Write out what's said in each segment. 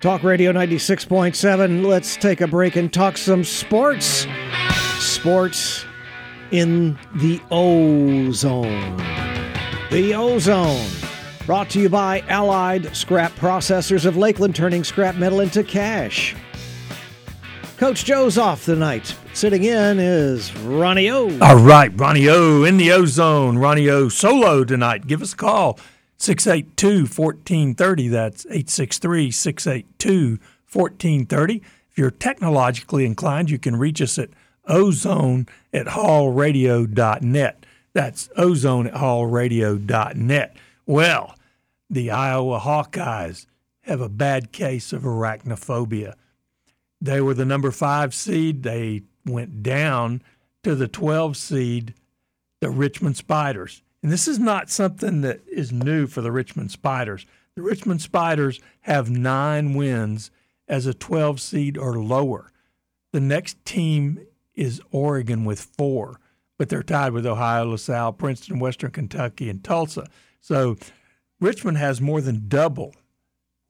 Talk Radio 96.7. Let's take a break and talk some sports. Sports in the ozone. The ozone. Brought to you by Allied Scrap Processors of Lakeland, turning scrap metal into cash. Coach Joe's off tonight. Sitting in is Ronnie O. All right, Ronnie O in the ozone. Ronnie O solo tonight. Give us a call. 682 1430. That's 863 682 1430. If you're technologically inclined, you can reach us at ozone at hallradio.net. That's ozone at hallradio.net. Well, the Iowa Hawkeyes have a bad case of arachnophobia. They were the number five seed. They went down to the 12 seed, the Richmond Spiders. And this is not something that is new for the Richmond Spiders. The Richmond Spiders have nine wins as a 12 seed or lower. The next team is Oregon with four, but they're tied with Ohio, LaSalle, Princeton, Western Kentucky, and Tulsa. So Richmond has more than double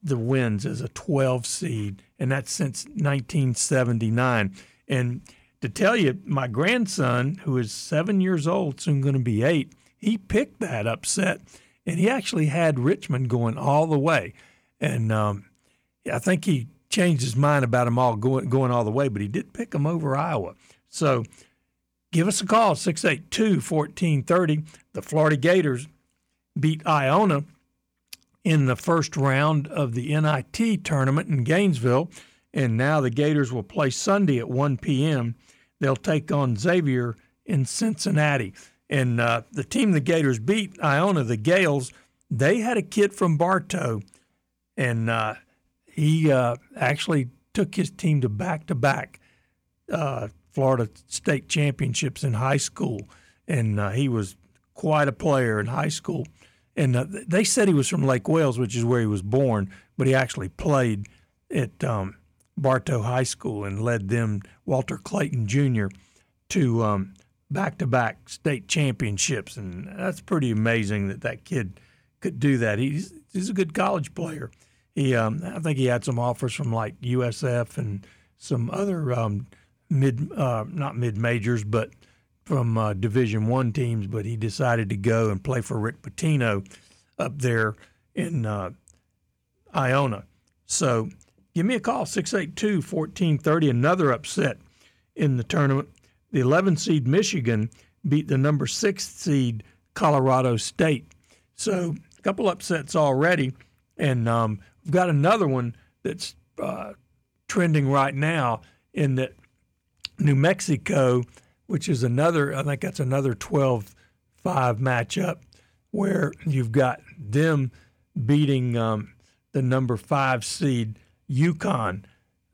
the wins as a 12 seed, and that's since 1979. And to tell you, my grandson, who is seven years old, soon going to be eight, he picked that upset, and he actually had Richmond going all the way. And um, I think he changed his mind about them all going going all the way, but he did pick them over Iowa. So give us a call, 682 1430. The Florida Gators beat Iona in the first round of the NIT tournament in Gainesville. And now the Gators will play Sunday at 1 p.m. They'll take on Xavier in Cincinnati. And uh, the team the Gators beat, Iona, the Gaels, they had a kid from Bartow, and uh, he uh, actually took his team to back to back Florida state championships in high school. And uh, he was quite a player in high school. And uh, they said he was from Lake Wales, which is where he was born, but he actually played at um, Bartow High School and led them, Walter Clayton Jr., to back to back state championships. And that's pretty amazing that that kid could do that. He's, he's a good college player. He, um, I think he had some offers from like USF and some other um, mid, uh, not mid majors, but from uh, Division One teams. But he decided to go and play for Rick Pitino up there in uh, Iona. So give me a call, 682 1430. Another upset in the tournament. The 11 seed Michigan beat the number six seed Colorado State. So a couple upsets already. And um, we've got another one that's uh, trending right now in that New Mexico, which is another, I think that's another 12 5 matchup where you've got them beating um, the number five seed UConn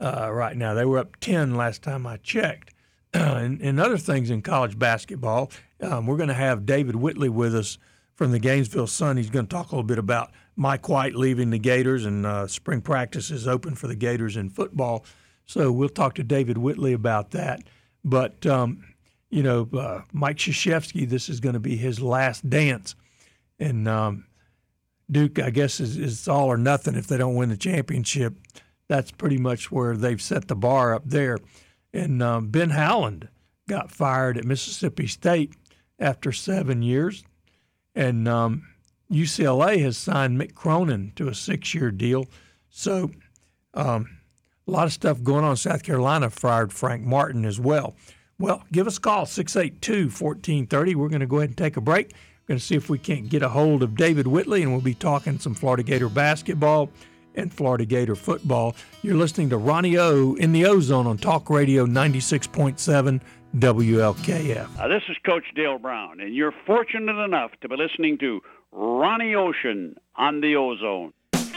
uh, right now. They were up 10 last time I checked. and, and, other things in college basketball, um, we're going to have David Whitley with us from the Gainesville Sun. He's going to talk a little bit about Mike White leaving the Gators and uh, spring practice is open for the Gators in football. So we'll talk to David Whitley about that. But, um, you know, uh, Mike Krzyzewski, this is going to be his last dance. And um, Duke, I guess, is, is all or nothing if they don't win the championship. That's pretty much where they've set the bar up there. And um, Ben Howland got fired at Mississippi State after seven years. And um, UCLA has signed Mick Cronin to a six year deal. So, um, a lot of stuff going on. South Carolina fired Frank Martin as well. Well, give us a call, 682 1430. We're going to go ahead and take a break. We're going to see if we can't get a hold of David Whitley, and we'll be talking some Florida Gator basketball and Florida Gator football. You're listening to Ronnie O in the Ozone on Talk Radio 96.7 WLKF. Uh, this is Coach Dale Brown, and you're fortunate enough to be listening to Ronnie Ocean on the Ozone.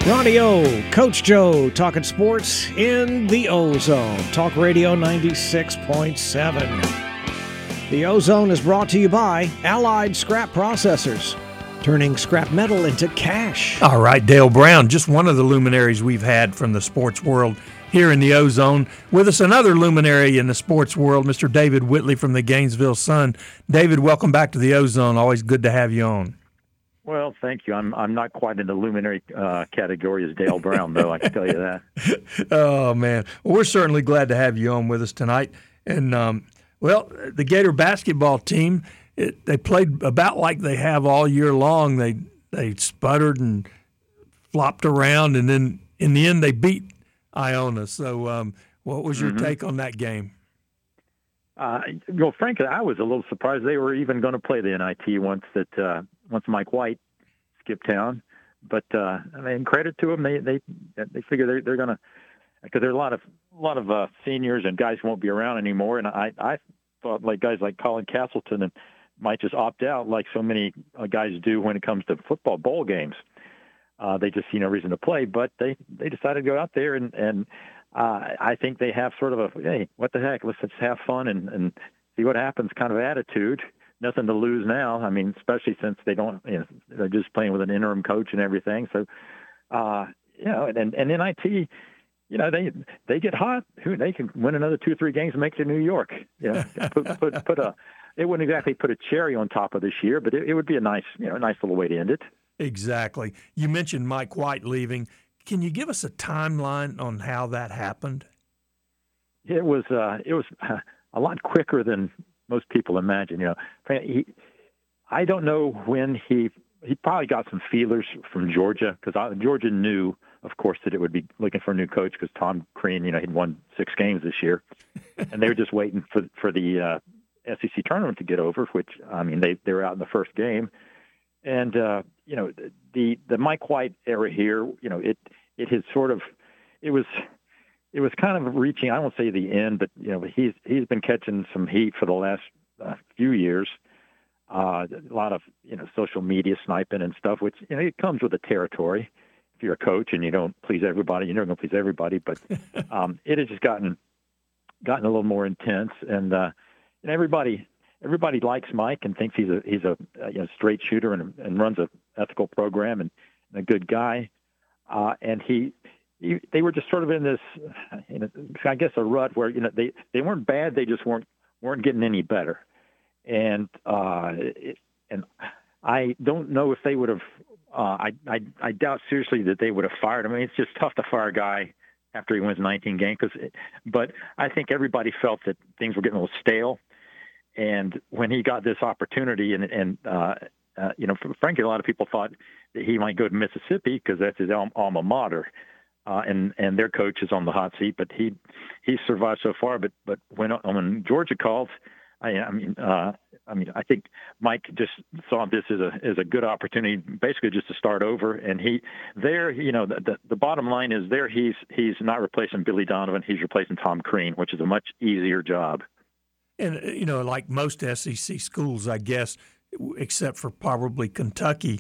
Ronnie O, Coach Joe, talking sports in the Ozone. Talk Radio 96.7. The Ozone is brought to you by Allied Scrap Processors, turning scrap metal into cash. All right, Dale Brown, just one of the luminaries we've had from the sports world here in the Ozone. With us, another luminary in the sports world, Mr. David Whitley from the Gainesville Sun. David, welcome back to the Ozone. Always good to have you on. Well, thank you. I'm I'm not quite in the luminary uh, category as Dale Brown, though. I can tell you that. oh man, well, we're certainly glad to have you on with us tonight. And um, well, the Gator basketball team, it, they played about like they have all year long. They they sputtered and flopped around, and then in the end they beat Iona. So, um, what was your mm-hmm. take on that game? Uh, well, frankly, I was a little surprised they were even going to play the NIT once that uh, once Mike White skipped town. But uh, I mean, credit to them, they they they figure they're they're going to because there's a lot of a lot of uh, seniors and guys who won't be around anymore. And I I thought like guys like Colin Castleton and might just opt out like so many uh, guys do when it comes to football bowl games. Uh, they just see no reason to play, but they they decided to go out there and and uh, I think they have sort of a hey, what the heck? Let's just have fun and and see what happens kind of attitude. Nothing to lose now. I mean, especially since they don't, you know, they're just playing with an interim coach and everything. So, uh, you know, and and NIT, you know, they they get hot. Who they can win another two three games and make it to New York. You know, put, put put a. It wouldn't exactly put a cherry on top of this year, but it, it would be a nice, you know, a nice little way to end it. Exactly. You mentioned Mike White leaving. Can you give us a timeline on how that happened? It was uh, it was a lot quicker than most people imagine. You know, he, I don't know when he he probably got some feelers from Georgia because Georgia knew, of course, that it would be looking for a new coach because Tom Crean, you know, he'd won six games this year, and they were just waiting for for the uh, SEC tournament to get over. Which I mean, they they were out in the first game, and uh, you know the the Mike White era here, you know it it has sort of it was it was kind of reaching I won't say the end, but you know he's he's been catching some heat for the last uh, few years. Uh, a lot of you know social media sniping and stuff, which you know it comes with the territory. If you're a coach and you don't please everybody, you're never going to please everybody. But um, it has just gotten gotten a little more intense, and uh, and everybody everybody likes Mike and thinks he's a he's a, a you know, straight shooter and, and runs a ethical program and, and a good guy. Uh, and he, he, they were just sort of in this, in a, I guess, a rut where you know they they weren't bad, they just weren't weren't getting any better. And uh, it, and I don't know if they would have. Uh, I, I I doubt seriously that they would have fired him. I mean, it's just tough to fire a guy after he wins 19 games. Cause, but I think everybody felt that things were getting a little stale and when he got this opportunity, and and uh, uh, you know, frankly, a lot of people thought that he might go to Mississippi because that's his alma mater, uh, and and their coach is on the hot seat. But he he survived so far. But but when when Georgia called, I, I mean, uh, I mean, I think Mike just saw this as a as a good opportunity, basically just to start over. And he there, you know, the the, the bottom line is there. He's he's not replacing Billy Donovan. He's replacing Tom Crean, which is a much easier job. And, uh, you know, like most SEC schools, I guess, except for probably Kentucky,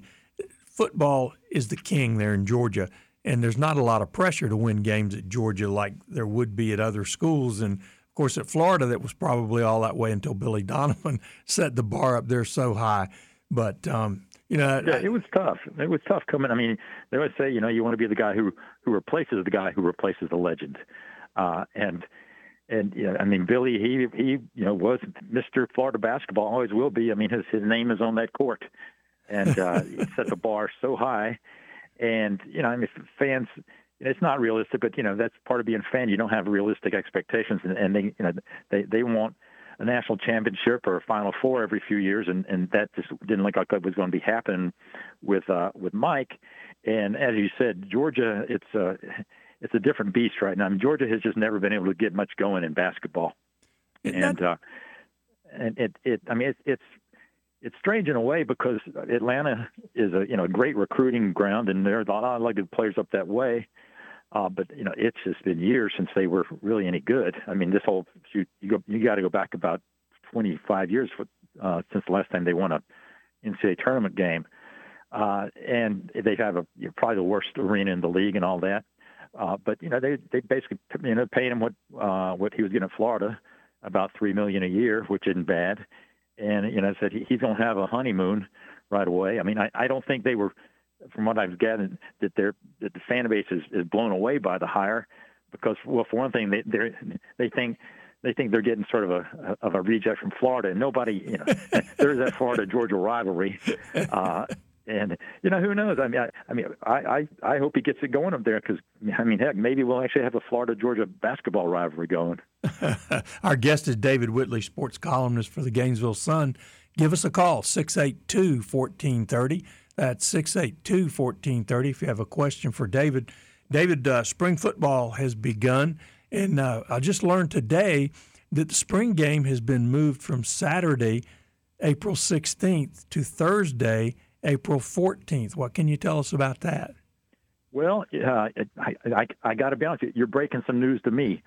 football is the king there in Georgia. And there's not a lot of pressure to win games at Georgia like there would be at other schools. And of course, at Florida, that was probably all that way until Billy Donovan set the bar up there so high. But um, you know, yeah, it was tough. It was tough coming. I mean, they always say, you know, you want to be the guy who who replaces the guy who replaces the legend, uh, and and you know, I mean, Billy, he he you know was Mr. Florida basketball, always will be. I mean, his his name is on that court, and uh, he set the bar so high. And you know, I mean, fans, it's not realistic, but you know, that's part of being a fan. You don't have realistic expectations, and, and they you know they they want a national championship or a Final Four every few years, and and that just didn't look like it was going to be happening with uh, with Mike. And as you said, Georgia, it's uh, it's a different beast right now. I mean, Georgia has just never been able to get much going in basketball, and uh, and it it I mean it's it's it's strange in a way because Atlanta is a you know a great recruiting ground, and there are a lot of good players up that way. Uh, but you know, it's just been years since they were really any good. I mean, this whole you you, go, you got to go back about 25 years for, uh, since the last time they won a NCAA tournament game, uh, and they have a you know, probably the worst arena in the league and all that. Uh, but you know, they they basically you know paid him what uh, what he was getting in Florida, about three million a year, which isn't bad. And you know, I said he, he's going to have a honeymoon right away. I mean, I, I don't think they were, from what I've gathered, that they're that the fan base is, is blown away by the hire, because well, for one thing, they they they think they think they're getting sort of a of a reject from Florida, and nobody, you know, there's that Florida Georgia rivalry, uh, And you know who knows? I mean, I, I mean, I, I I hope he gets it going up there because I mean, heck, maybe we'll actually have a Florida Georgia basketball rivalry going. Our guest is David Whitley, sports columnist for the Gainesville Sun. Give us a call 682 1430. That's 682 1430 if you have a question for David. David, uh, spring football has begun, and uh, I just learned today that the spring game has been moved from Saturday, April 16th, to Thursday, April 14th. What can you tell us about that? Well, uh, I, I, I got to be honest, you're breaking some news to me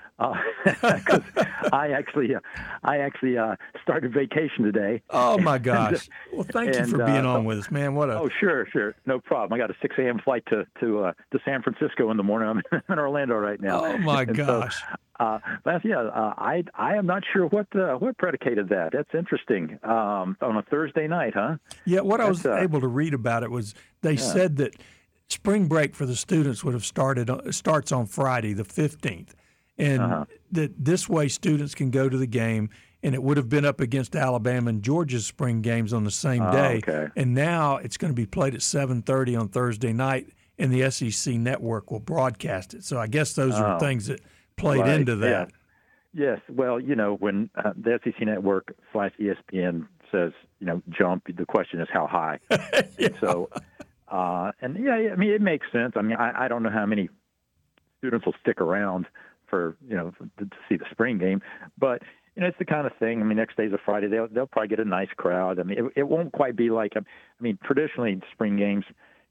because uh, I actually, uh, I actually uh, started vacation today. Oh my gosh! well, thank and, you for being uh, on with us, man. What a oh sure, sure, no problem. I got a 6 a.m. flight to to uh, to San Francisco in the morning. I'm in Orlando right now. Oh my gosh! So, uh, but yeah, uh, I I am not sure what uh, what predicated that. That's interesting. Um, on a Thursday night, huh? Yeah, what That's, I was able to read about it was they yeah. said that spring break for the students would have started uh, starts on Friday the 15th, and uh-huh. that this way students can go to the game. And it would have been up against Alabama and Georgia's spring games on the same oh, day. Okay. And now it's going to be played at 7:30 on Thursday night, and the SEC network will broadcast it. So I guess those oh, are things that played right. into that. Yeah. Yes. Well, you know, when uh, the SEC network slash ESPN says, you know, jump, the question is how high. yeah. So uh, and yeah, I mean, it makes sense. I mean, I, I don't know how many students will stick around for you know to, to see the spring game, but you know, it's the kind of thing. I mean, next day's a Friday. They'll they'll probably get a nice crowd. I mean, it, it won't quite be like I mean, traditionally spring games,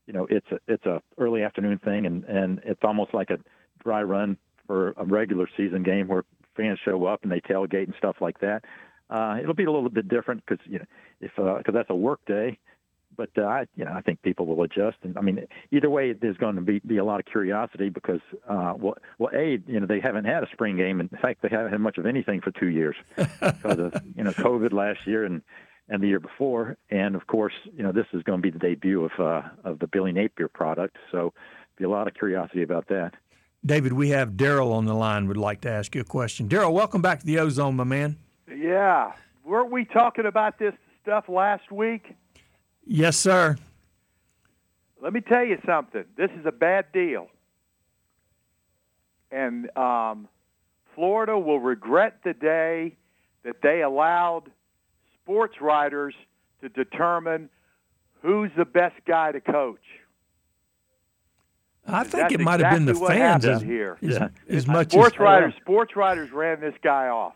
you know, it's a it's a early afternoon thing, and and it's almost like a dry run for a regular season game where fans show up and they tailgate and stuff like that. Uh, it'll be a little bit different because you know if because uh, that's a work day but uh, I, you know, I think people will adjust. And I mean, either way, there's going to be, be a lot of curiosity because, uh, well, well, a, you know, they haven't had a spring game. In fact, they haven't had much of anything for two years because of you know COVID last year and and the year before. And of course, you know, this is going to be the debut of uh, of the Billy Napier product. So, be a lot of curiosity about that. David, we have Daryl on the line. Would like to ask you a question. Daryl, welcome back to the Ozone, my man. Yeah, weren't we talking about this stuff last week? Yes, sir. Let me tell you something. This is a bad deal. And um, Florida will regret the day that they allowed sports writers to determine who's the best guy to coach. I think That's it might exactly have been the what fans as, here. as, Yeah. as much sports as writers. Sports writers ran this guy off.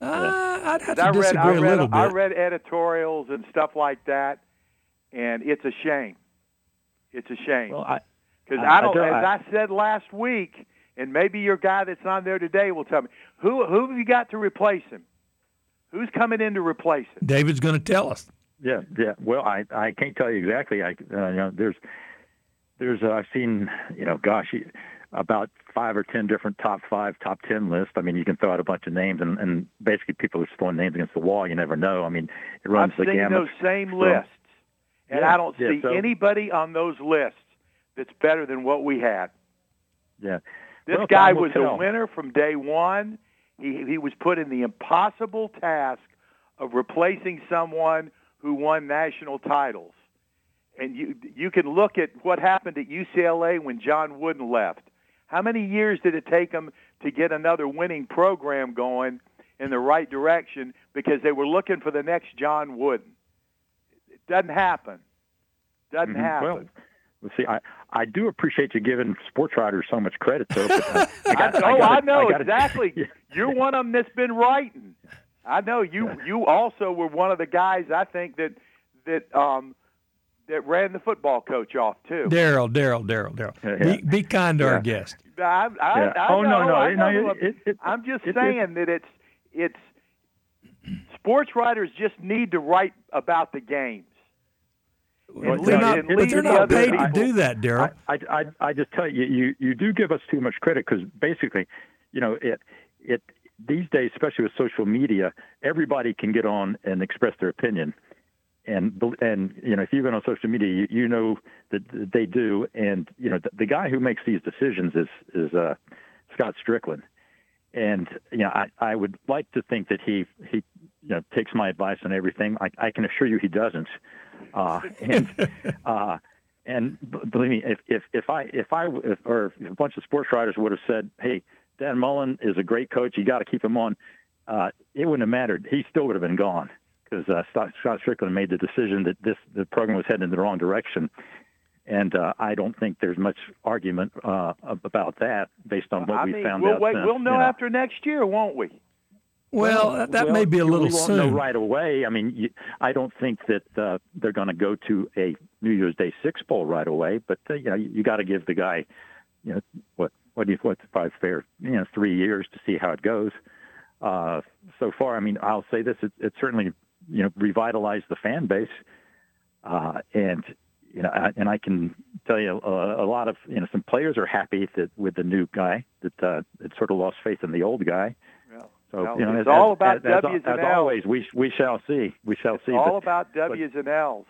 Uh, I'd have to I read, disagree I read, a little bit. I read editorials and stuff like that, and it's a shame. It's a shame Well, I, because I- I, don't. I don't- as I said last week, and maybe your guy that's on there today will tell me who who have you got to replace him? Who's coming in to replace him? David's going to tell us. Yeah, yeah. Well, I I can't tell you exactly. I uh, you know there's there's uh, I've seen you know gosh about five or ten different top five, top ten lists. I mean, you can throw out a bunch of names, and, and basically people are just throwing names against the wall. You never know. I mean, it runs I've the seen gamut. those same from- lists, and Yeah, I don't yeah, see so- anybody on those lists that's better than what we had. Yeah. This Well, guy was tell. a winner from day one. He he was put in the impossible task of replacing someone who won national titles. And you you can look at what happened at UCLA when John Wooden left. How many years did it take them to get another winning program going in the right direction because they were looking for the next John Wooden? It doesn't happen. Doesn't Mhm. happen. Well, well, see, I I do appreciate you giving sports writers so much credit, though. But I, I got, oh, gotta- I know gotta- exactly. Yeah. You're one of them that's been writing. I know you. You also were one of the guys I think that that um that ran the football coach off too. Daryl, Daryl, Daryl, Daryl. Yeah. Be, be kind to our guest. I, I, Yeah. I Oh, no, know, no, I it- know no, who it- I'm- it- it- I'm just it- it- saying that it's it's sports writers just need to write about the games. Well, And they're not, and but leave they're the not other paid to people- do that, Daryl. I, I, I, I just tell you, you, you do give us too much credit because basically, you know, it, it these days, especially with social media, everybody can get on and express their opinion. And and you know, if you've been on social media, you, you know that that they do. And you know, the, the guy who makes these decisions is is uh, Scott Stricklin. And you know, I, I would like to think that he he you know takes my advice on everything. I, I can assure you he doesn't. Uh, and uh, and believe me, if if if I if I if, or if a bunch of sports writers would have said, "Hey, Dan Mullen is a great coach. You got to keep him on," uh, it wouldn't have mattered. He still would have been gone because uh, Scott Stricklin made the decision that this the program was heading in the wrong direction. And uh, I don't think there's much argument uh, about that based on what I we mean, found we'll out. Wait, since, we'll know, you know. after next year, won't we? Well, that well, may be a little we won't soon. know right away. I mean, you, I don't think that uh, they're going to go to a New Year's Day Six bowl right away. But uh, you know, you, you got to give the guy, you know, what what do you what's probably fair, you know, three years to see how it goes. Uh, so far, I mean, I'll say this: it, it certainly you know revitalized the fan base, uh, and you know, and I can tell you uh, a lot of you know some players are happy that with the new guy that uh, that sort of lost faith in the old guy. Well, So well, you know, it's as, all about as, as, W's and as L's. always, we we shall see. We shall see. all but- about W's and L's.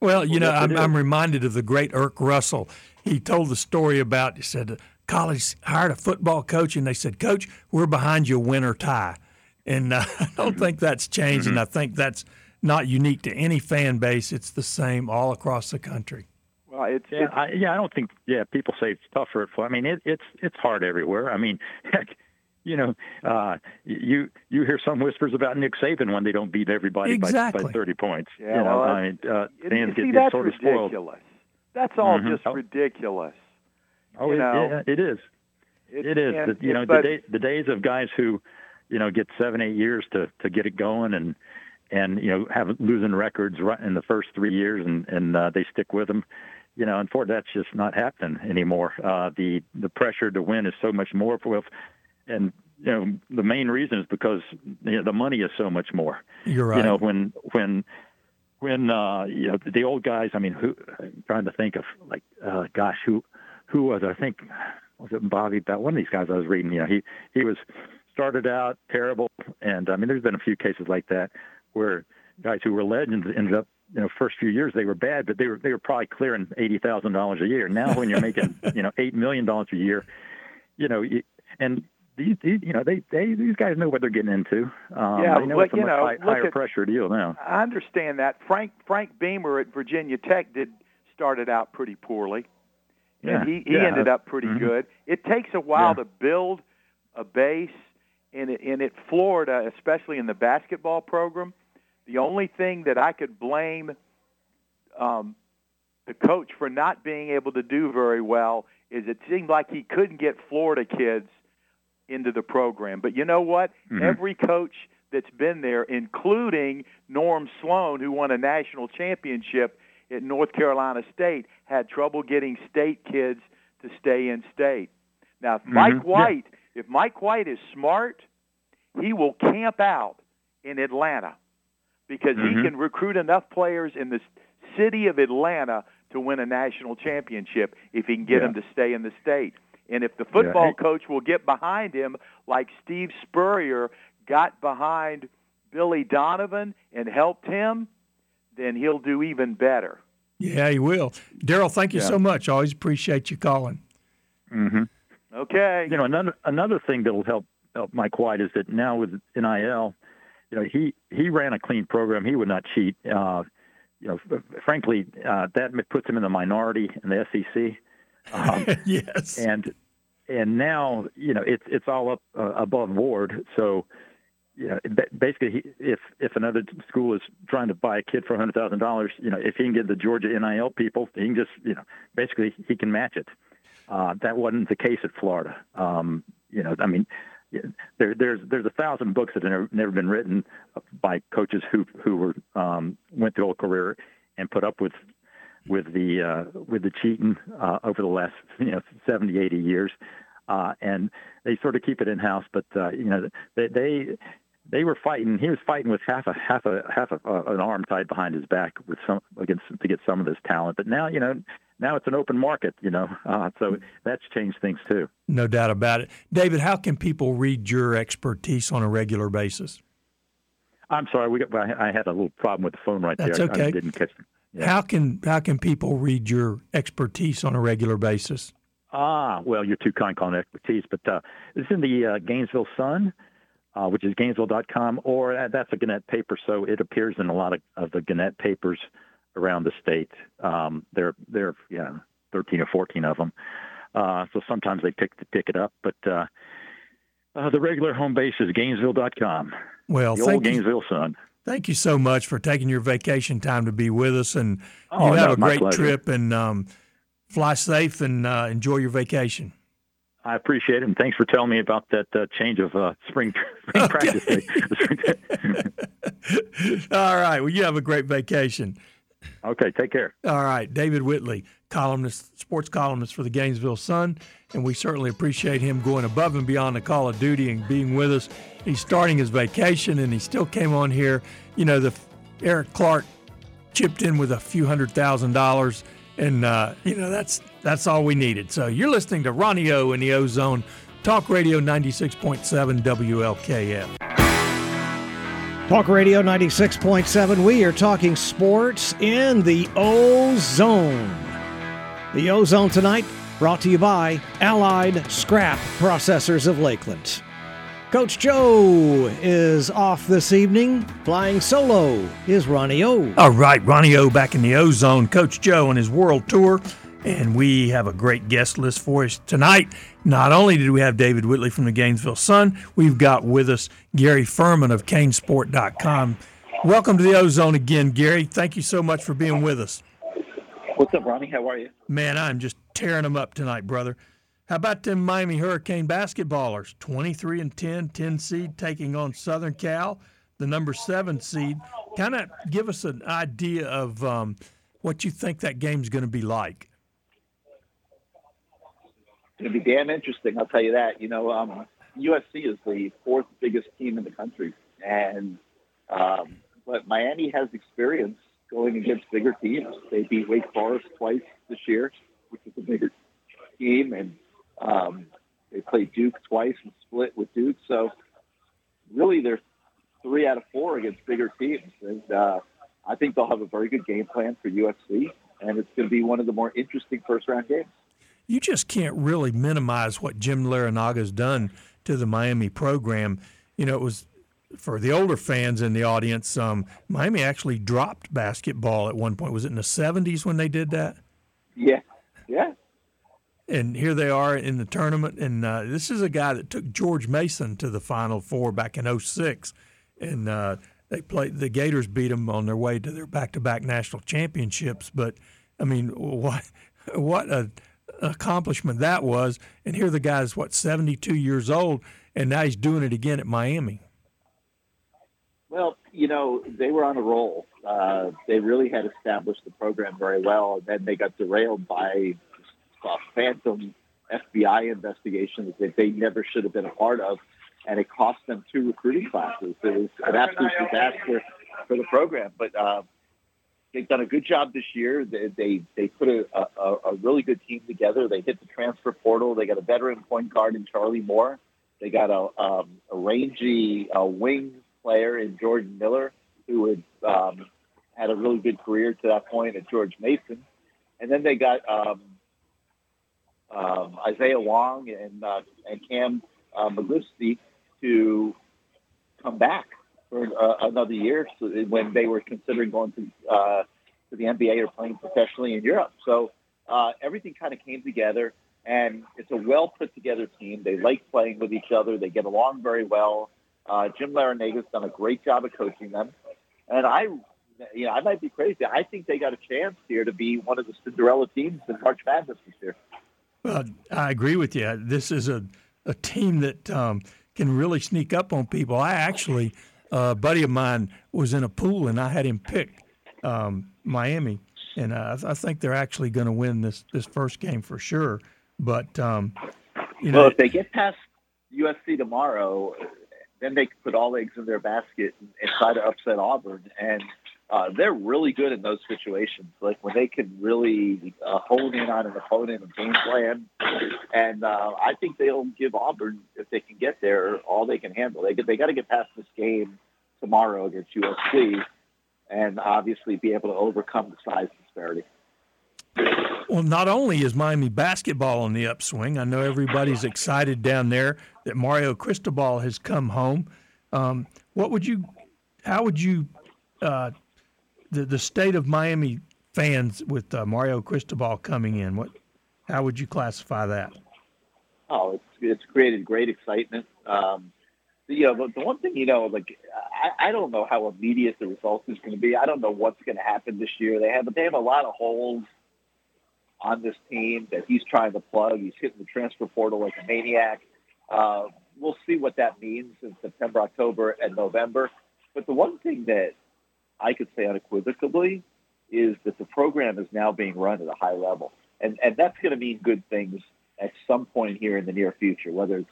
Well, you know, I'm. I'm reminded of the great Erk Russell. He told the story about, he said, college hired a football coach, and they said, Coach, we're behind you, win or tie. And uh, I don't Mm-hmm. think that's changed, and I think that's not unique to any fan base. It's the same all across the country. Well, it's, Yeah, it's I, yeah, I don't think. Yeah, people say it's tougher at. I mean, it, it's it's hard everywhere. I mean, heck, you know, uh, you you hear some whispers about Nick Saban when they don't beat everybody by, Exactly. by 30 points. Yeah, you know, well, I mean, uh, it, fans see, get, get that's sort of spoiled. ridiculous. That's all Mhm. just Oh. ridiculous. Oh, you it, know. yeah, it is. It, It is. and- The- you know, but, the, day, the days of guys who, you know, get seven, eight years to to get it going and and you know have losing records right in the first three years and and uh, they stick with them. You know, and for that's just not happening anymore. Uh, the the pressure to win is so much more with, and you know the main reason is because you know, the money is so much more. You're right. You know, when when when uh, you know the old guys. I mean, who? I'm trying to think of like, uh, gosh, who who was? I think was it Bobby? That one of these guys I was reading. You know, he he was started out terrible, and I mean, there's been a few cases like that where guys who were legends ended up. You know, first few years they were bad, but they were they were probably clearing eighty thousand dollars a year. Now, when you're making you know eight million dollars a year, you know, you, and these, these you know they they these guys know what they're getting into. Um, Yeah, they know but, it's a you much know, high, higher at- pressure deal now. I understand that. Frank Frank Beamer at Virginia Tech did started out pretty poorly, Yeah, and he, he yeah. ended up pretty Mhm. good. It takes a while Yeah. to build a base, and it, and at Florida, especially in the basketball program, the only thing that I could blame um, the coach for not being able to do very well is it seemed like he couldn't get Florida kids into the program. But you know what? Mhm. Every coach that's been there, including Norm Sloan, who won a national championship at North Carolina State, had trouble getting state kids to stay in state. Now, if Mhm. Mike Yeah. White, if Mike White is smart, he will camp out in Atlanta because he Mhm. can recruit enough players in the city of Atlanta to win a national championship if he can get Yeah. them to stay in the state. And if the football Hey- coach will get behind him, like Steve Spurrier got behind Billy Donovan and helped him, then he'll do even better. Yeah, he will. Daryl, thank you Yeah. so much. Always appreciate you calling. hmm Okay. You know, another another thing that'll help help Mike White is that now with NIL, you know, he he ran a clean program. He would not cheat. Uh, you know, frankly, uh, that puts him in the minority in the SEC. Um, yes. and and now you know it's it's all up uh, above board. So you know basically, he, if if another school is trying to buy a kid for hundred thousand dollars, you know if he can get the Georgia NIL people, he can just you know basically he can match it. Uh, that wasn't the case at Florida. Um, you know, I mean. There, there's there's a thousand books that have never, never been written by coaches who who were um, went through a career and put up with with the uh, with the cheating uh, over the last you know 70, 80 years, uh, and they sort of keep it in house. But uh, you know they, they they were fighting. He was fighting with half a half a half a, uh, an arm tied behind his back with some against to get some of this talent. But now you know now it's an open market. You know, uh, so that's changed things too. No doubt about it. David, how can people read your expertise on a regular basis? I'm sorry, we got, I I had a little problem with the phone right That's there. I- I okay. didn't catch. Yeah. How can how can people read your expertise on a regular basis? Ah, well, you're too kind calling it expertise, but uh, it's in the uh, Gainesville Sun, uh, which is Gainesville.com, or uh, that's a Gannett paper, so it appears in a lot of, of the Gannett papers around the state. Um, there, there, yeah, 13 or 14 of them. Uh, so sometimes they pick pick it up, but uh, uh, the regular home base is Gainesville.com. Well, the thank old Gainesville Sun. Thank you so much for taking your vacation time to be with us, and Oh, you have no, a great pleasure. trip and um, fly safe and uh, enjoy your vacation. I appreciate it, and thanks for telling me about that uh, change of uh, spring spring practice day. All right. Well, you have a great vacation. okay, take care. All right, David Whitley, columnist, sports columnist for the Gainesville Sun, and we certainly appreciate him going above and beyond the call of duty and being with us. He's starting his vacation, and he still came on here. You know, the Eric Clark chipped in with a few hundred thousand dollars, and uh, you know that's that's all we needed. So you're listening to Ronnie O in the Ozone, Talk Radio 96.7 WLKF. Talk Radio 96.7. We are talking sports in the Ozone. The Ozone tonight brought to you by Allied Scrap Processors of Lakeland. Coach Joe is off this evening. Flying solo is Ronnie O. All right, Ronnie O back in the Ozone. Coach Joe on his world tour. And we have a great guest list for us tonight. Not only did we have David Whitley from the Gainesville Sun, we've got with us Gary Ferman of Canesport.com. Welcome to the Ozone again, Gary. Thank you so much for being with us. What's up, Ronnie? How are you? Man, I'm just tearing them up tonight, brother. How about them Miami Hurricane basketballers? 23 and 10, 10 seed taking on Southern Cal, the number seven seed. Kind of give us an idea of um, what you think that game's going to be like. Going to be damn interesting. I'll tell you that. You know, um, USC is the fourth biggest team in the country, and um, but Miami has experience going against bigger teams. They beat Wake Forest twice this year, which is a bigger team, and um, they played Duke twice and split with Duke. So really, they're three out of four against bigger teams, and uh, I think they'll have a very good game plan for USC, and it's going to be one of the more interesting first round games. You just can't really minimize what Jim Larranaga's done to the Miami program. You know, it was for the older fans in the audience. Um, Miami actually dropped basketball at one point. Was it in the '70s when they did that? Yeah, yeah. and here they are in the tournament. And uh, this is a guy that took George Mason to the Final Four back in 06. And uh, they played the Gators beat them on their way to their back-to-back national championships. But I mean, what what a accomplishment that was! And here the guy is, what 72 years old, and now he's doing it again at Miami. Well, you know, they were on a roll. Uh, they really had established the program very well, and then they got derailed by a phantom FBI investigation that they never should have been a part of, and it cost them two recruiting classes. It was an absolute disaster for the program, but uh, they've done a good job this year. They they, they put a, a, a really good team together. They hit the transfer portal. They got a veteran point guard in Charlie Moore. They got a, um, a rangy uh, wing player in Jordan Miller, who had um, had a really good career to that point at George Mason. And then they got um, um, Isaiah Wong and uh, and Cam uh, McGusty to come back for uh, another year when they were considering going to uh, to the NBA or playing professionally in Europe. So uh, everything kind of came together, and it's a well put together team. They like playing with each other. They get along very well. Uh, Jim Larranaga's done a great job of coaching them, and I, you know, I might be crazy. I think they got a chance here to be one of the Cinderella teams in March Madness this year. Well, I agree with you. This is a, a team that um, can really sneak up on people. I actually, a buddy of mine was in a pool and I had him pick um, Miami, and uh, I think they're actually going to win this this first game for sure. But um, you know, well, if they get past USC tomorrow, then they can put all eggs in their basket and, and try to upset Auburn. And uh, they're really good in those situations, like when they can really uh, hone in on an opponent and game plan. And uh, I think they'll give Auburn, if they can get there, all they can handle. They they got to get past this game tomorrow against USC, and obviously be able to overcome the size disparity. Well, not only is Miami basketball on the upswing, I know everybody's excited down there that Mario Cristobal has come home. Um, what would you, how would you, uh, the the state of Miami fans with uh, Mario Cristobal coming in? What, how would you classify that? Oh, it's it's created great excitement. Um, you know, the, one thing you know, like I, I don't know how immediate the result is going to be. I don't know what's going to happen this year. They have they have a lot of holes on this team that he's trying to plug. He's hitting the transfer portal like a maniac. Uh, we'll see what that means in September, October, and November. But the one thing that I could say unequivocally is that the program is now being run at a high level. And, and that's going to mean good things at some point here in the near future, whether it's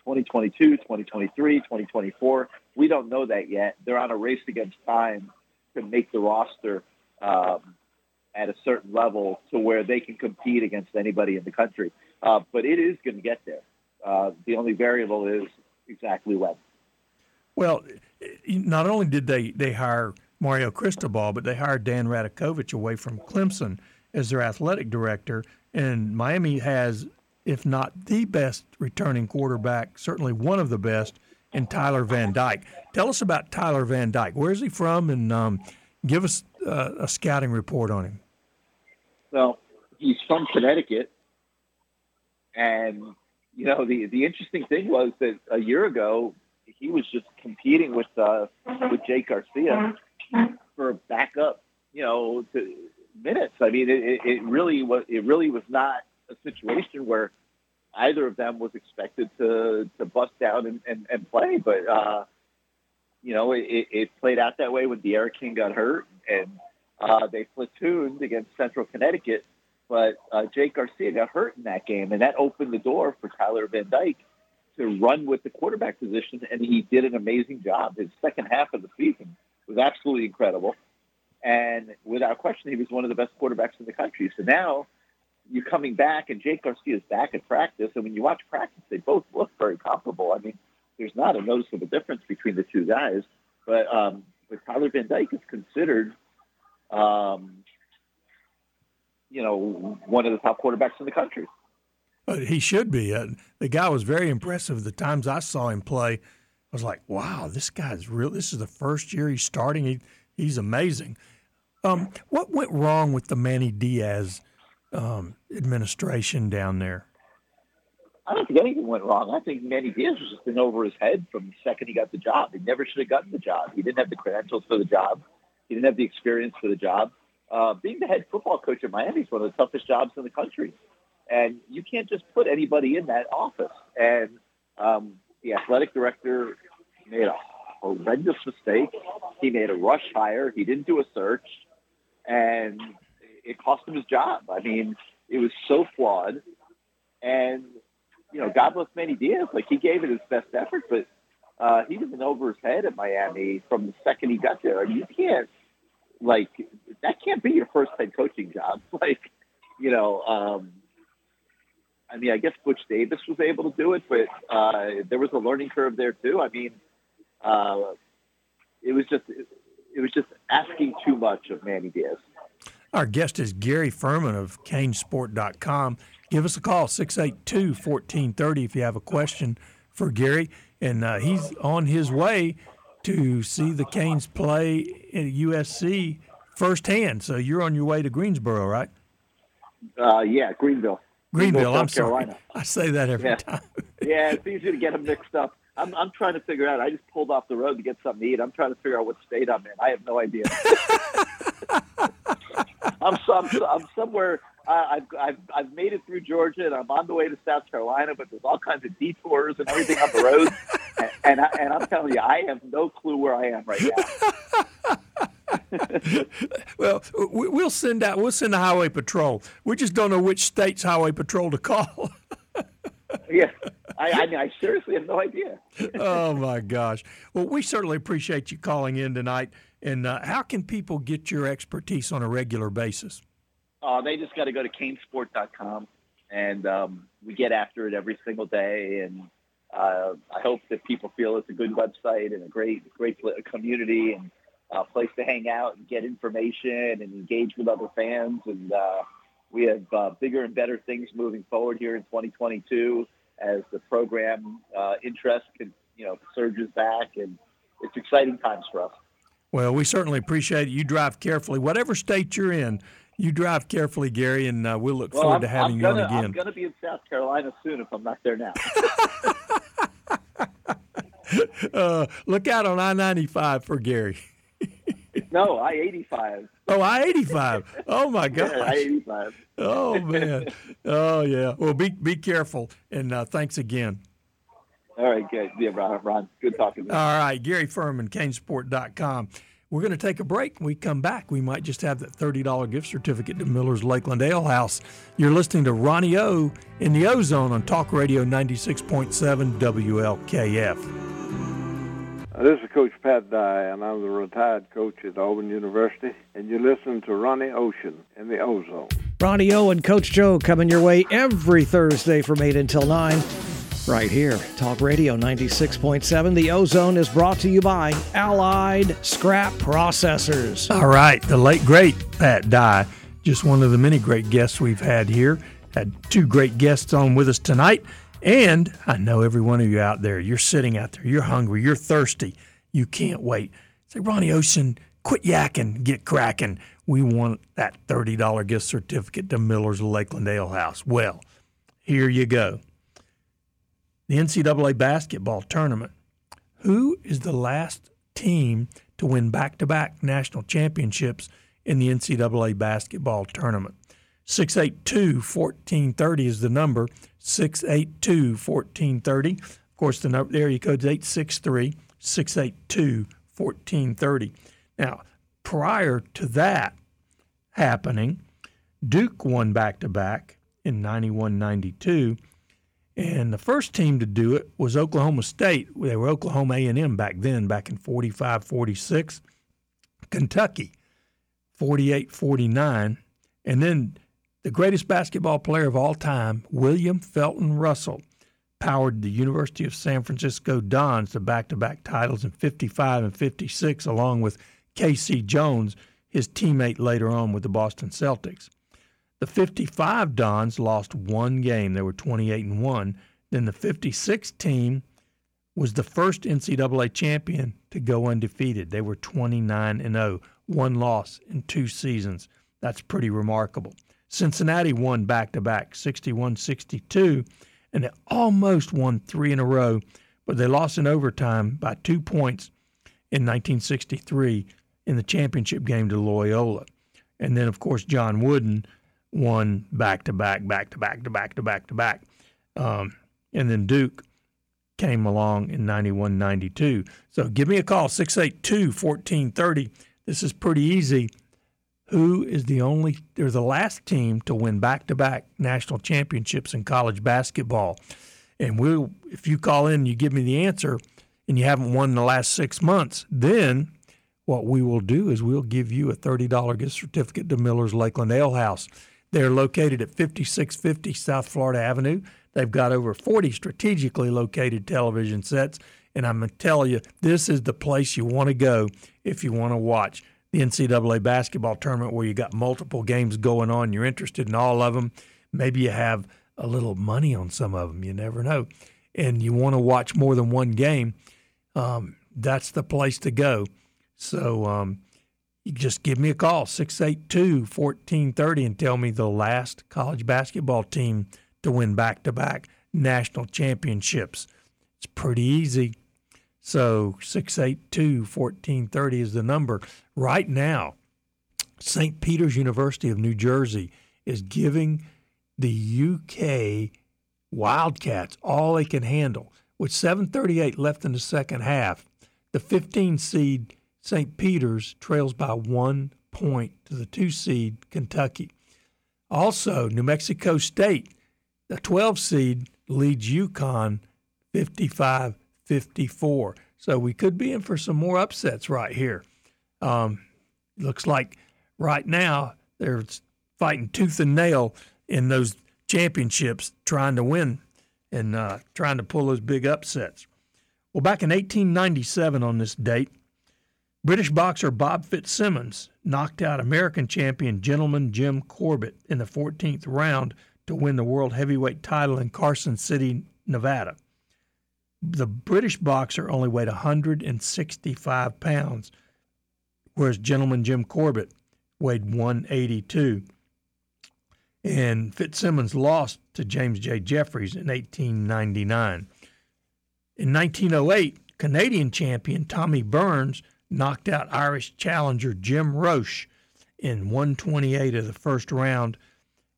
2022, 2023, 2024. We don't know that yet. They're on a race against time to make the roster um, at a certain level to where they can compete against anybody in the country. Uh, but it is going to get there. Uh, the only variable is exactly when. Well, not only did they, they hire Mario Cristobal, but they hired Dan Radakovich away from Clemson as their athletic director. And Miami has, if not the best returning quarterback, certainly one of the best in Tyler Van Dyke. Tell us about Tyler Van Dyke. Where's he from? And um, give us uh, a scouting report on him. Well, he's from Connecticut. And, you know, the, the interesting thing was that a year ago, he was just competing with uh, with Jake Garcia for backup, you know, to minutes. I mean, it, it really was it really was not a situation where either of them was expected to to bust down and, and, and play, but uh, you know, it, it played out that way when D'Eriq King got hurt, and uh, they platooned against Central Connecticut. But uh, Jake Garcia got hurt in that game, and that opened the door for Tyler Van Dyke to run with the quarterback position, and he did an amazing job. His second half of the season was absolutely incredible. And without question, he was one of the best quarterbacks in the country. So now you're coming back, and Jake Garcia is back at practice. And when you watch practice, they both look very comparable. I mean, there's not a noticeable difference between the two guys. But um, but Tyler Van Dyke is considered, um, you know, one of the top quarterbacks in the country. He should be. Uh, the guy was very impressive. The times I saw him play, was like, "Wow, this guy's real." This is the first year he's starting. He, he's amazing. Um, what went wrong with the Manny Diaz um, administration down there? I don't think anything went wrong. I think Manny Diaz was just in over his head from the second he got the job. He never should have gotten the job. He didn't have the credentials for the job. He didn't have the experience for the job. Uh, being the head football coach at Miami is one of the toughest jobs in the country, and you can't just put anybody in that office. And um, the athletic director made a horrendous mistake. He made a rush hire. He didn't do a search, and it cost him his job. I mean, it was so flawed. And you know, God bless Manny Diaz. Like he gave it his best effort, but uh, he was in over his head at Miami from the second he got there. I mean, you can't like that can't be your first head coaching job. Like, you know, um, I mean, I guess Butch Davis was able to do it, but uh, there was a learning curve there too. I mean, uh, it was just it was just asking too much of Manny Diaz. Our guest is Gary Ferman of CaneSport.com. Give us a call, 682 1430, if you have a question for Gary. And uh, he's on his way to see the Canes play at USC firsthand. So you're on your way to Greensboro, right? Uh, yeah, Greenville. Greenville, Greenville I'm sorry. Carolina. I say that every yeah. time. yeah, it's easy to get them mixed up. I'm, I'm trying to figure out. I just pulled off the road to get something to eat. I'm trying to figure out what state I'm in. I have no idea. I'm, some, I'm somewhere. Uh, I've, I've I've made it through Georgia and I'm on the way to South Carolina, but there's all kinds of detours and everything on the road. and and, I, and I'm telling you, I have no clue where I am right now. well, we'll send out. We'll send the highway patrol. We just don't know which state's highway patrol to call. yeah, I, I, I seriously have no idea. oh my gosh! Well, we certainly appreciate you calling in tonight. And uh, how can people get your expertise on a regular basis? Uh, they just got to go to canesport.com, and um, we get after it every single day. And uh, I hope that people feel it's a good website and a great, great community and a place to hang out and get information and engage with other fans. And uh, we have uh, bigger and better things moving forward here in 2022 as the program uh, interest can, you know, surges back, and it's exciting times for us. Well, we certainly appreciate it. You drive carefully, whatever state you're in. You drive carefully, Gary, and uh, we'll look well, forward I'm, to having I'm you on again. I'm going to be in South Carolina soon if I'm not there now. uh, look out on I 95 for Gary. No, I 85. Oh, I 85. Oh, my gosh. Yeah, I 85. Oh, man. Oh, yeah. Well, be, be careful, and uh, thanks again. All right, good. Yeah, Ron, Ron good talking to you. All right, Gary Ferman, canesport.com. We're going to take a break. When we come back, we might just have that $30 gift certificate to Miller's Lakeland Ale House. You're listening to Ronnie O in the Ozone on Talk Radio 96.7 WLKF. This is Coach Pat Dye, and I'm the retired coach at Auburn University, and you're listening to Ronnie Ocean in the Ozone. Ronnie O and Coach Joe coming your way every Thursday from 8 until 9. Right here, Talk Radio 96.7. The Ozone is brought to you by Allied Scrap Processors. All right, the late, great Pat Dye, just one of the many great guests we've had here. Had two great guests on with us tonight. And I know every one of you out there, you're sitting out there, you're hungry, you're thirsty, you can't wait. Say, Ronnie Ocean, quit yakking, get cracking. We want that $30 gift certificate to Miller's Lakeland Ale House. Well, here you go. The NCAA basketball tournament. Who is the last team to win back to back national championships in the NCAA basketball tournament? 682 1430 is the number. 682 1430. Of course, the number, area code is 863 682 1430. Now, prior to that happening, Duke won back to back in 91 92. And the first team to do it was Oklahoma State. They were Oklahoma A&M back then, back in 45 46. Kentucky, 48 49. And then the greatest basketball player of all time, William Felton Russell, powered the University of San Francisco Dons to back to back titles in 55 and 56, along with K.C. Jones, his teammate later on with the Boston Celtics. The 55 Dons lost one game. They were 28 and 1. Then the 56 team was the first NCAA champion to go undefeated. They were 29 and 0, one loss in two seasons. That's pretty remarkable. Cincinnati won back to back, 61 62, and they almost won three in a row, but they lost in overtime by two points in 1963 in the championship game to Loyola. And then, of course, John Wooden won back to back, back to back to back to back to back. Um, and then Duke came along in 91 92. So give me a call, 682 1430. This is pretty easy who is the only they're the last team to win back-to-back national championships in college basketball. And we'll if you call in and you give me the answer and you haven't won in the last six months then what we will do is we'll give you a $30 gift certificate to miller's lakeland ale house. They're located at 5650 south florida avenue. They've got over 40 strategically located television sets and i'm going to tell you this is the place you want to go if you want to watch the NCAA basketball tournament where you got multiple games going on. You're interested in all of them. Maybe you have a little money on some of them. You never know. And you want to watch more than one game. Um, that's the place to go. So um, you just give me a call, 682 1430, and tell me the last college basketball team to win back to back national championships. It's pretty easy. So 682 1430 is the number. Right now, St. Peter's University of New Jersey is giving the UK Wildcats all they can handle. With 738 left in the second half, the 15 seed St. Peter's trails by one point to the two seed Kentucky. Also, New Mexico State, the 12 seed, leads UConn 55 54. So we could be in for some more upsets right here. Um, looks like right now they're fighting tooth and nail in those championships, trying to win and uh, trying to pull those big upsets. Well, back in 1897 on this date, British boxer Bob Fitzsimmons knocked out American champion gentleman Jim Corbett in the 14th round to win the world heavyweight title in Carson City, Nevada. The British boxer only weighed 165 pounds, whereas gentleman Jim Corbett weighed 182. And Fitzsimmons lost to James J. Jeffries in 1899. In 1908, Canadian champion Tommy Burns knocked out Irish challenger Jim Roche in 128 of the first round,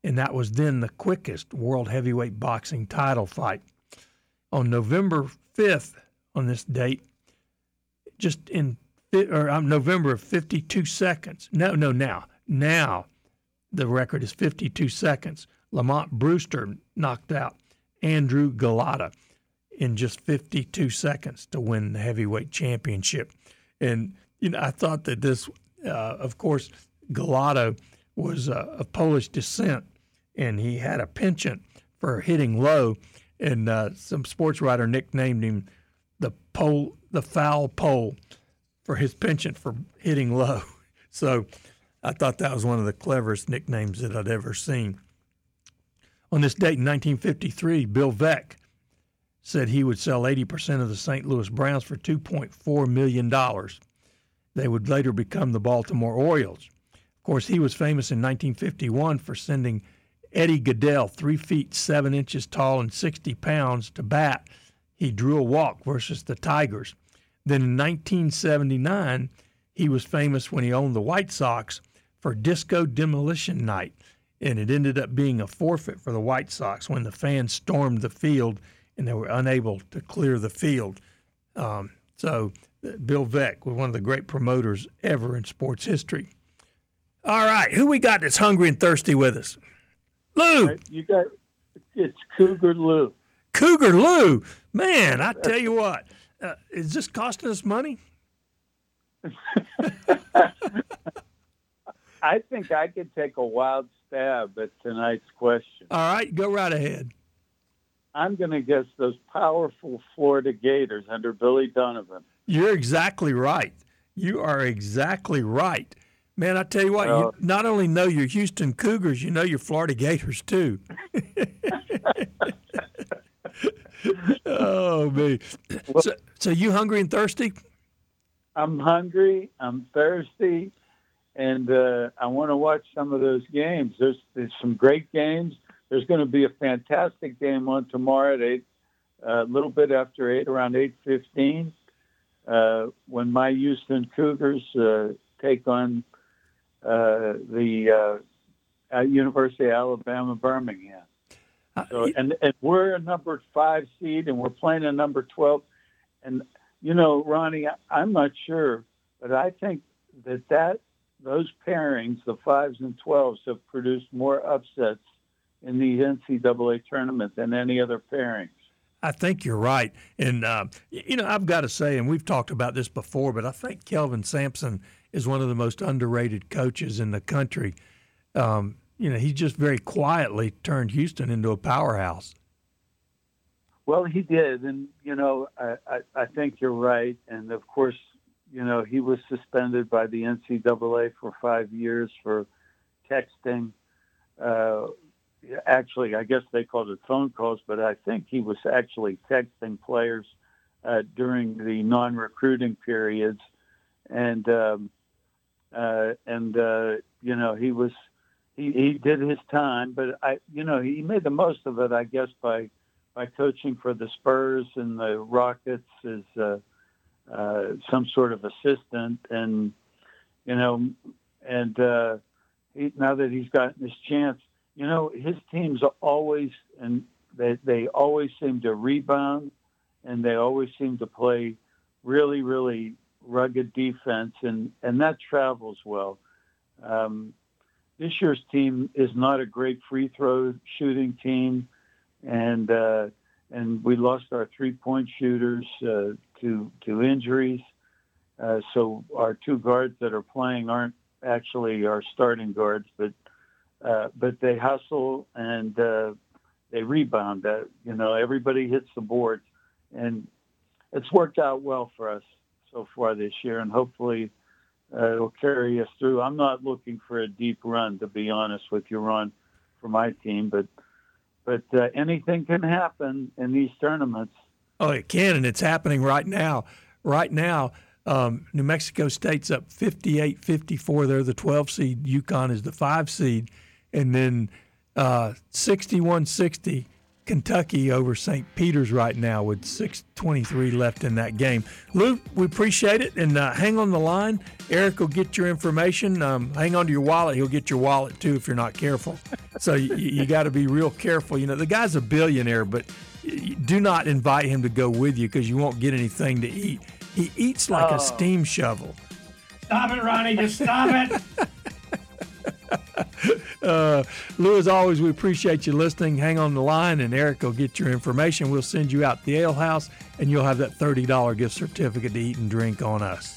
and that was then the quickest world heavyweight boxing title fight. On November 5th, on this date, just in or um, November of 52 seconds. No, no, now, now the record is 52 seconds. Lamon Brewster knocked out Andrew Golota in just 52 seconds to win the heavyweight championship. And you know, I thought that this, uh, of course, Golota was uh, of Polish descent, and he had a penchant for hitting low. And uh, some sports writer nicknamed him the pole, the foul pole, for his penchant for hitting low. So I thought that was one of the cleverest nicknames that I'd ever seen. On this date in 1953, Bill Veeck said he would sell 80% of the St. Louis Browns for $2.4 million. They would later become the Baltimore Orioles. Of course, he was famous in 1951 for sending Eddie Gaedel, three feet seven inches tall and 60 pounds, to bat. He drew a walk versus the Tigers. Then in 1979, he was famous when he owned the White Sox for Disco Demolition Night, and it ended up being a forfeit for the White Sox when the fans stormed the field and they were unable to clear the field. Um, so uh, Bill Veeck was one of the great promoters ever in sports history. All right, who we got that's hungry and thirsty with us? Lou. You got it's Cougar Lou. Cougar Lou, man, I tell you what, uh, is this costing us money? I think I could take a wild stab at tonight's question. All right, go right ahead. I'm going to guess those powerful Florida Gators under Billy Donovan. You're exactly right. You are exactly right. Man, I tell you what, well, you not only know your Houston Cougars, you know your Florida Gators too. oh me. Well, so, so you hungry and thirsty? I'm hungry. I'm thirsty, and uh, I want to watch some of those games. There's there's some great games. There's going to be a fantastic game on tomorrow at eight, a uh, little bit after eight, around eight fifteen, uh, when my Houston Cougars uh, take on uh, the uh, University of Alabama Birmingham. So, and, and we're a number five seed, and we're playing a number twelve. And you know, Ronnie, I, am not sure, but I think that that those pairings, the fives and twelves, have produced more upsets in the NCAA tournament than any other pairings. I think you're right, and uh, you know I've got to say, and we've talked about this before, but I think Kelvin Sampson is one of the most underrated coaches in the country. Um, you know, he just very quietly turned Houston into a powerhouse. Well, he did, and you know, I, I, I think you're right. And of course, you know, he was suspended by the NCAA for five years for texting. Uh, actually, I guess they called it phone calls, but I think he was actually texting players uh, during the non-recruiting periods, and um, uh, and uh, you know, he was he, he did his time, but I, you know, he made the most of it, I guess, by by coaching for the Spurs and the Rockets as uh, uh, some sort of assistant, and you know, and he, now that he's gotten his chance, you know, his teams are always and they they always seem to rebound, and they always seem to play really really rugged defense, and and that travels well. Um, this year's team is not a great free throw shooting team and uh, and we lost our three point shooters uh, to to injuries. Uh, so our two guards that are playing aren't actually our starting guards, but uh, but they hustle and uh, they rebound. Uh, you know, everybody hits the boards, and it's worked out well for us so far this year. And hopefully, uh, it'll carry us through. I'm not looking for a deep run, to be honest with you, Ron, for my team, but but uh, anything can happen in these tournaments. Oh, it can, and it's happening right now. Right now, um, New Mexico State's up 58 54. They're the 12 seed. UConn is the 5 seed. And then uh, 61 60 Kentucky over St. Peter's right now with 6:23 left in that game. Lou, we appreciate it, and uh, hang on the line. Eric will get your information. Um, hang on to your wallet; he'll get your wallet too if you're not careful. So you, you got to be real careful. You know, the guy's a billionaire, but do not invite him to go with you because you won't get anything to eat. He eats like Oh. a steam shovel. Stop it, Ronnie. Just stop it. Uh, Lou, as always, we appreciate you listening. Hang on the line, and Eric will get your information. We'll send you out the ale house, and you'll have that $30 gift certificate to eat and drink on us.